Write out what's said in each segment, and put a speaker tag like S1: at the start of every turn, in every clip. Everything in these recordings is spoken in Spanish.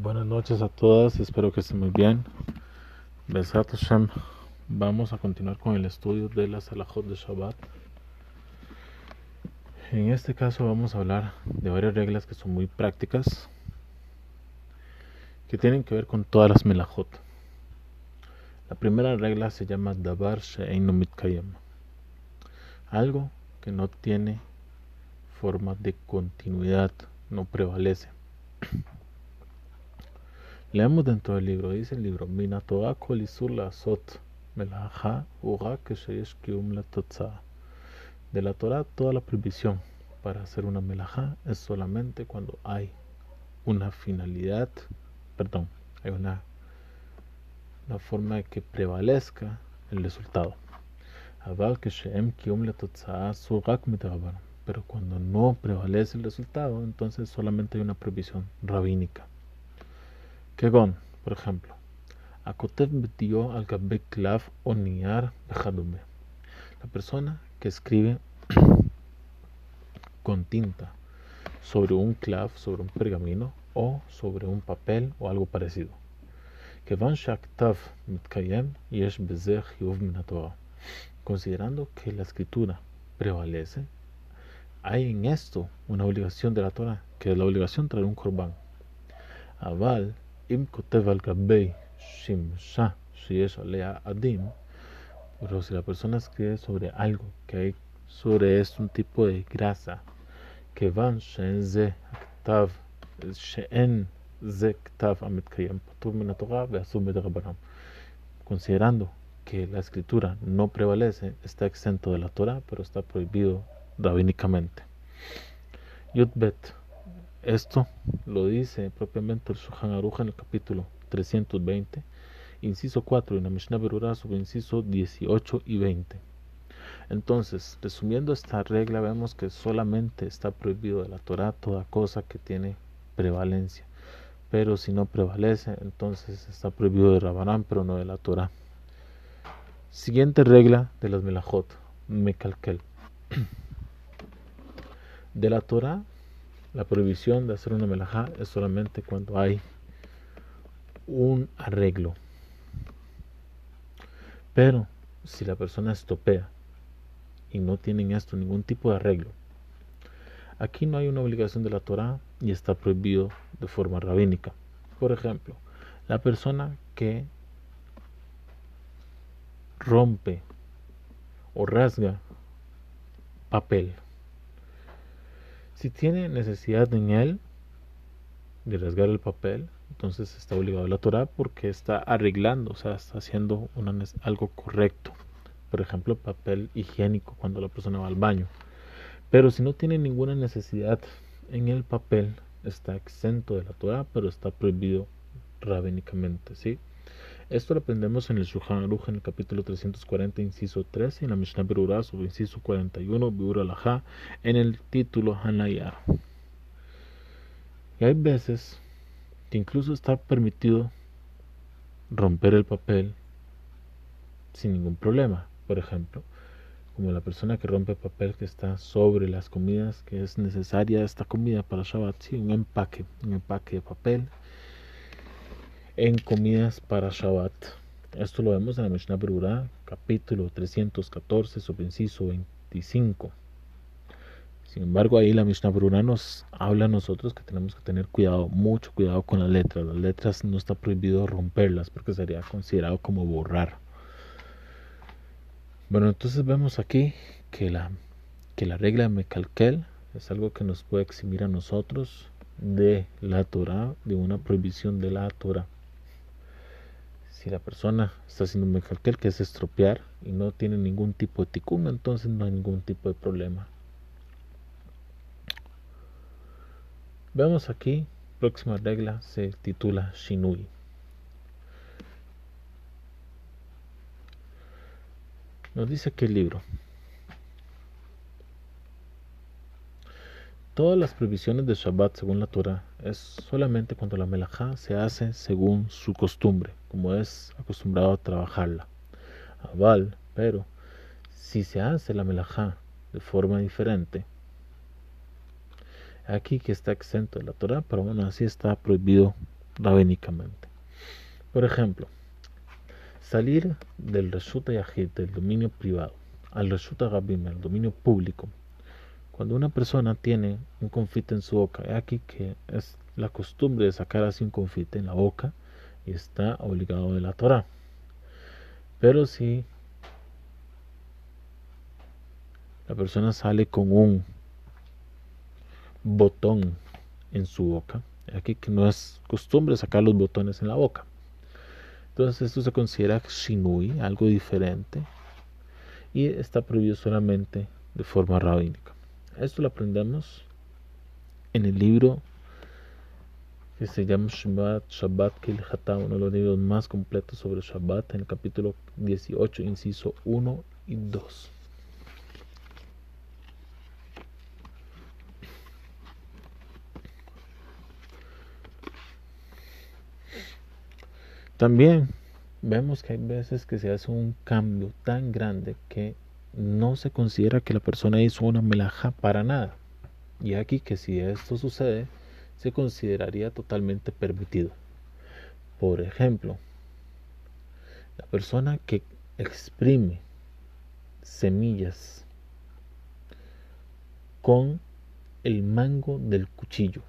S1: Buenas noches a todas, espero que estén muy bien. Besat Hashem, vamos a continuar con el estudio de la Salahot de Shabbat. En este caso vamos a hablar de varias reglas que son muy prácticas, que tienen que ver con todas las Melahot. La primera regla se llama Dabar She'einu Mitkayem, algo que no tiene forma de continuidad, no prevalece. Leemos dentro del libro, dice el libro, sot la De la Torah toda la prohibición para hacer una melaha es solamente cuando hay una finalidad, perdón, hay una, una forma de que prevalezca el resultado. Pero cuando no prevalece el resultado, entonces solamente hay una prohibición rabínica. כגון, por ejemplo, הכותב בדיו al גבי קלף o niar וכדומה. La persona que escribe con tinta sobre un clav, sobre un pergamino o sobre un papel o algo parecido. כיוון שהכתב מתקיים, יש בזה חיוב מן התורה. Considerando que la escritura prevalece, hay en esto una obligación de la Torah, que es la obligación de traer un corbán. Aval אם כותב על גבי שמשה שיש עליה עדים, pero si la persona escribe sobre algo que hay sobre es un tipo de grasa, כיוון שאין זה הכתב, שאין זה כתב המתקיים פטור מן התורה ואסור מדרבנן. Considerando que la escritura no prevalece, está exento de la Torah, pero está prohibido rabínicamente. Yudbet esto lo dice propiamente el Shulchan Aruch en el capítulo 320, inciso 4, y la Mishnah Berurah sobre inciso 18 y 20. Entonces, resumiendo esta regla, vemos que solamente está prohibido de la Torah toda cosa que tiene prevalencia. Pero si no prevalece, entonces está prohibido de Rabanán, pero no de la Torah. Siguiente regla de las Melachot, Mekalkel. De la Torah la prohibición de hacer una melajá es solamente cuando hay un arreglo. Pero si la persona estopea y no tienen esto ningún tipo de arreglo, aquí no hay una obligación de la Torah y está prohibido de forma rabínica. Por ejemplo, la persona que rompe o rasga papel si tiene necesidad en él de rasgar el papel, entonces está obligado a la Torah porque está arreglando, o sea, está haciendo algo correcto. Por ejemplo, papel higiénico cuando la persona va al baño. Pero si no tiene ninguna necesidad en el papel, está exento de la Torah, pero está prohibido rabínicamente, ¿sí? Esto lo aprendemos en el Shulchan Aruch en el capítulo 340, inciso 13, y en la Mishnah Berurah sobre inciso 41, Biur Alajá, en el título Hanayar. Y hay veces que incluso está permitido romper el papel sin ningún problema. Por ejemplo, como la persona que rompe papel que está sobre las comidas que es necesaria esta comida para Shabbat, sí, un empaque, un empaque de papel en comidas para Shabbat. Esto lo vemos en la Mishnah Berurah, capítulo 314, sobre inciso 25. Sin embargo, ahí la Mishnah Berurah nos habla a nosotros que tenemos que tener cuidado, mucho cuidado con las letras. Las letras no está prohibido romperlas porque sería considerado como borrar. Bueno, entonces vemos aquí que la, que la regla de Mekalkel es algo que nos puede eximir a nosotros de la Torah, de una prohibición de la Torah si la persona está haciendo un mecalquel que es estropear y no tiene ningún tipo de ticún, entonces no hay ningún tipo de problema. Vemos aquí, próxima regla se titula Shinui. Nos dice aquí el libro. Todas las prohibiciones de Shabbat según la Torah es solamente cuando la melajá se hace según su costumbre, como es acostumbrado a trabajarla. Aval, pero si se hace la melajá de forma diferente, aquí que está exento de la Torah, pero aún así está prohibido rabínicamente. Por ejemplo, salir del Reshuta Yahid, del dominio privado, al Reshuta Rabim, el dominio público, cuando una persona tiene un confite en su boca, es aquí que es la costumbre de sacar así un confite en la boca y está obligado de la Torah. Pero si la persona sale con un botón en su boca, aquí que no es costumbre sacar los botones en la boca. Entonces esto se considera shinui, algo diferente, y está prohibido solamente de forma rabínica. Esto lo aprendemos en el libro que se llama Shabbat, Shabbat uno de los libros más completos sobre Shabbat, en el capítulo 18, inciso 1 y 2. También vemos que hay veces que se hace un cambio tan grande que no se considera que la persona hizo una melaja para nada. Y aquí que si esto sucede, se consideraría totalmente permitido. Por ejemplo, la persona que exprime semillas con el mango del cuchillo.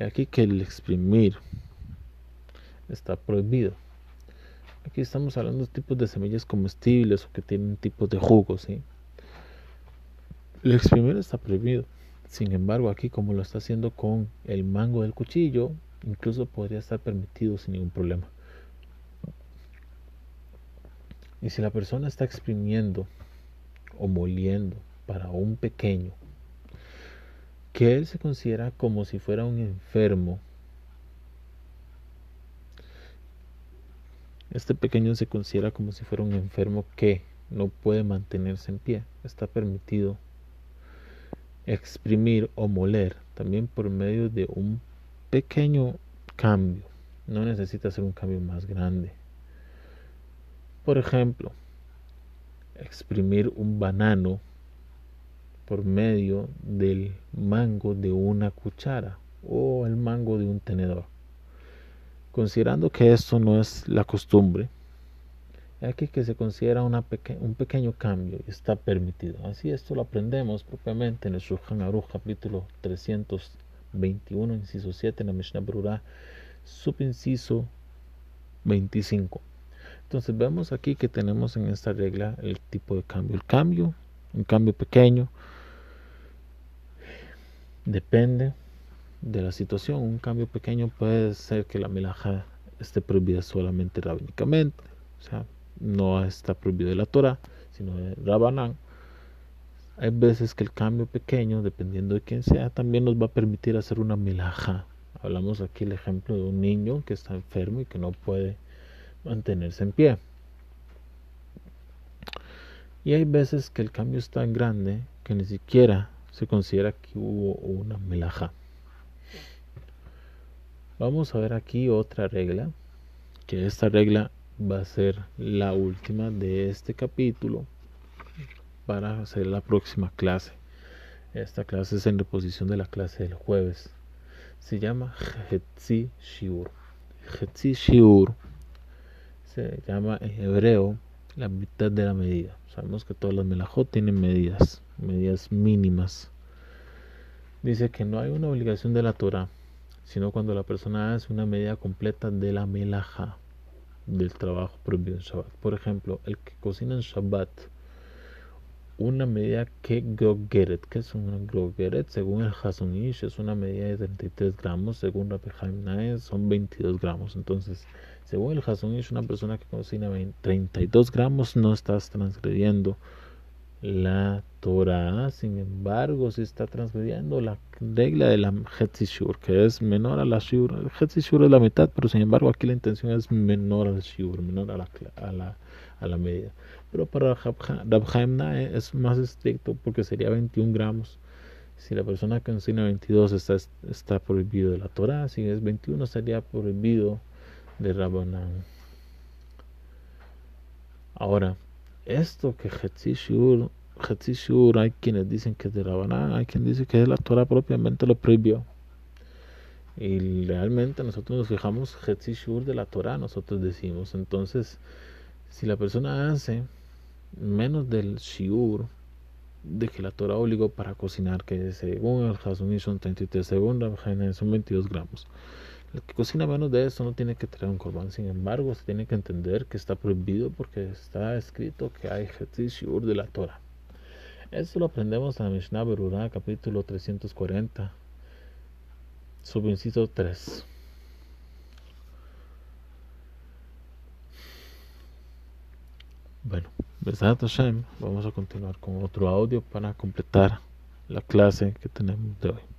S1: Aquí que el exprimir está prohibido. Aquí estamos hablando de tipos de semillas comestibles o que tienen tipos de jugos. ¿sí? El exprimir está prohibido. Sin embargo, aquí como lo está haciendo con el mango del cuchillo, incluso podría estar permitido sin ningún problema. Y si la persona está exprimiendo o moliendo para un pequeño, que él se considera como si fuera un enfermo Este pequeño se considera como si fuera un enfermo que no puede mantenerse en pie. Está permitido exprimir o moler también por medio de un pequeño cambio. No necesita ser un cambio más grande. Por ejemplo, exprimir un banano por medio del mango de una cuchara o el mango de un tenedor. Considerando que esto no es la costumbre, aquí que se considera un pequeño cambio y está permitido. Así esto lo aprendemos propiamente en el Shulchan Aruch capítulo 321, inciso 7, en la Mishnah Brura, subinciso 25. Entonces vemos aquí que tenemos en esta regla el tipo de cambio. El cambio, un cambio pequeño, depende de la situación. Un cambio pequeño puede ser que la melaja esté prohibida solamente rabínicamente, o sea, no está prohibido de la Torah, sino de Rabanán. Hay veces que el cambio pequeño, dependiendo de quién sea, también nos va a permitir hacer una melaja. Hablamos aquí el ejemplo de un niño que está enfermo y que no puede mantenerse en pie. Y hay veces que el cambio es tan grande que ni siquiera se considera que hubo una melaja. Vamos a ver aquí otra regla, que esta regla va a ser la última de este capítulo para hacer la próxima clase. Esta clase es en reposición de la clase del jueves. Se llama Hetzi Shiur. Hetzi Shiur se llama en hebreo la mitad de la medida. Sabemos que todas las melajot tienen medidas, medidas mínimas. Dice que no hay una obligación de la Torah sino cuando la persona hace una medida completa de la melaja del trabajo prohibido en Shabbat. Por ejemplo, el que cocina en Shabbat una medida que grogeret, que es una grogeret, según el Hasonish, es una medida de 33 gramos, según Rabbi Haim son 22 gramos. Entonces, según el Hasonish, una persona que cocina 32 gramos no estás transgrediendo la Torah, sin embargo, se está transgrediendo la regla de la Hetzishur, que es menor a la Shur. El Hetzishur es la mitad, pero sin embargo, aquí la intención es menor al Shur, menor a la, a la, a la medida. Pero para Rabhaim es más estricto porque sería 21 gramos. Si la persona que enseña 22 está, está prohibido de la Torah, si es 21 sería prohibido de Rabbanan. Ahora, esto que Hetzishur, hay quienes dicen que es de Rabaná, hay quien dice que es la Torah propiamente lo prohibió. Y realmente nosotros nos fijamos Hetzi Shur de la Torah, nosotros decimos. Entonces, si la persona hace menos del Shiur de que la Torah obligó para cocinar, que según el Hazunish son 33, según la son 22 gramos. El que cocina menos de eso no tiene que traer un corbán. Sin embargo, se tiene que entender que está prohibido porque está escrito que hay Shiur de la Torah. Eso lo aprendemos en la Mishnah Berurah, capítulo 340 Subinciso 3. Bueno, Hashem, vamos a continuar con otro audio para completar la clase que tenemos de hoy.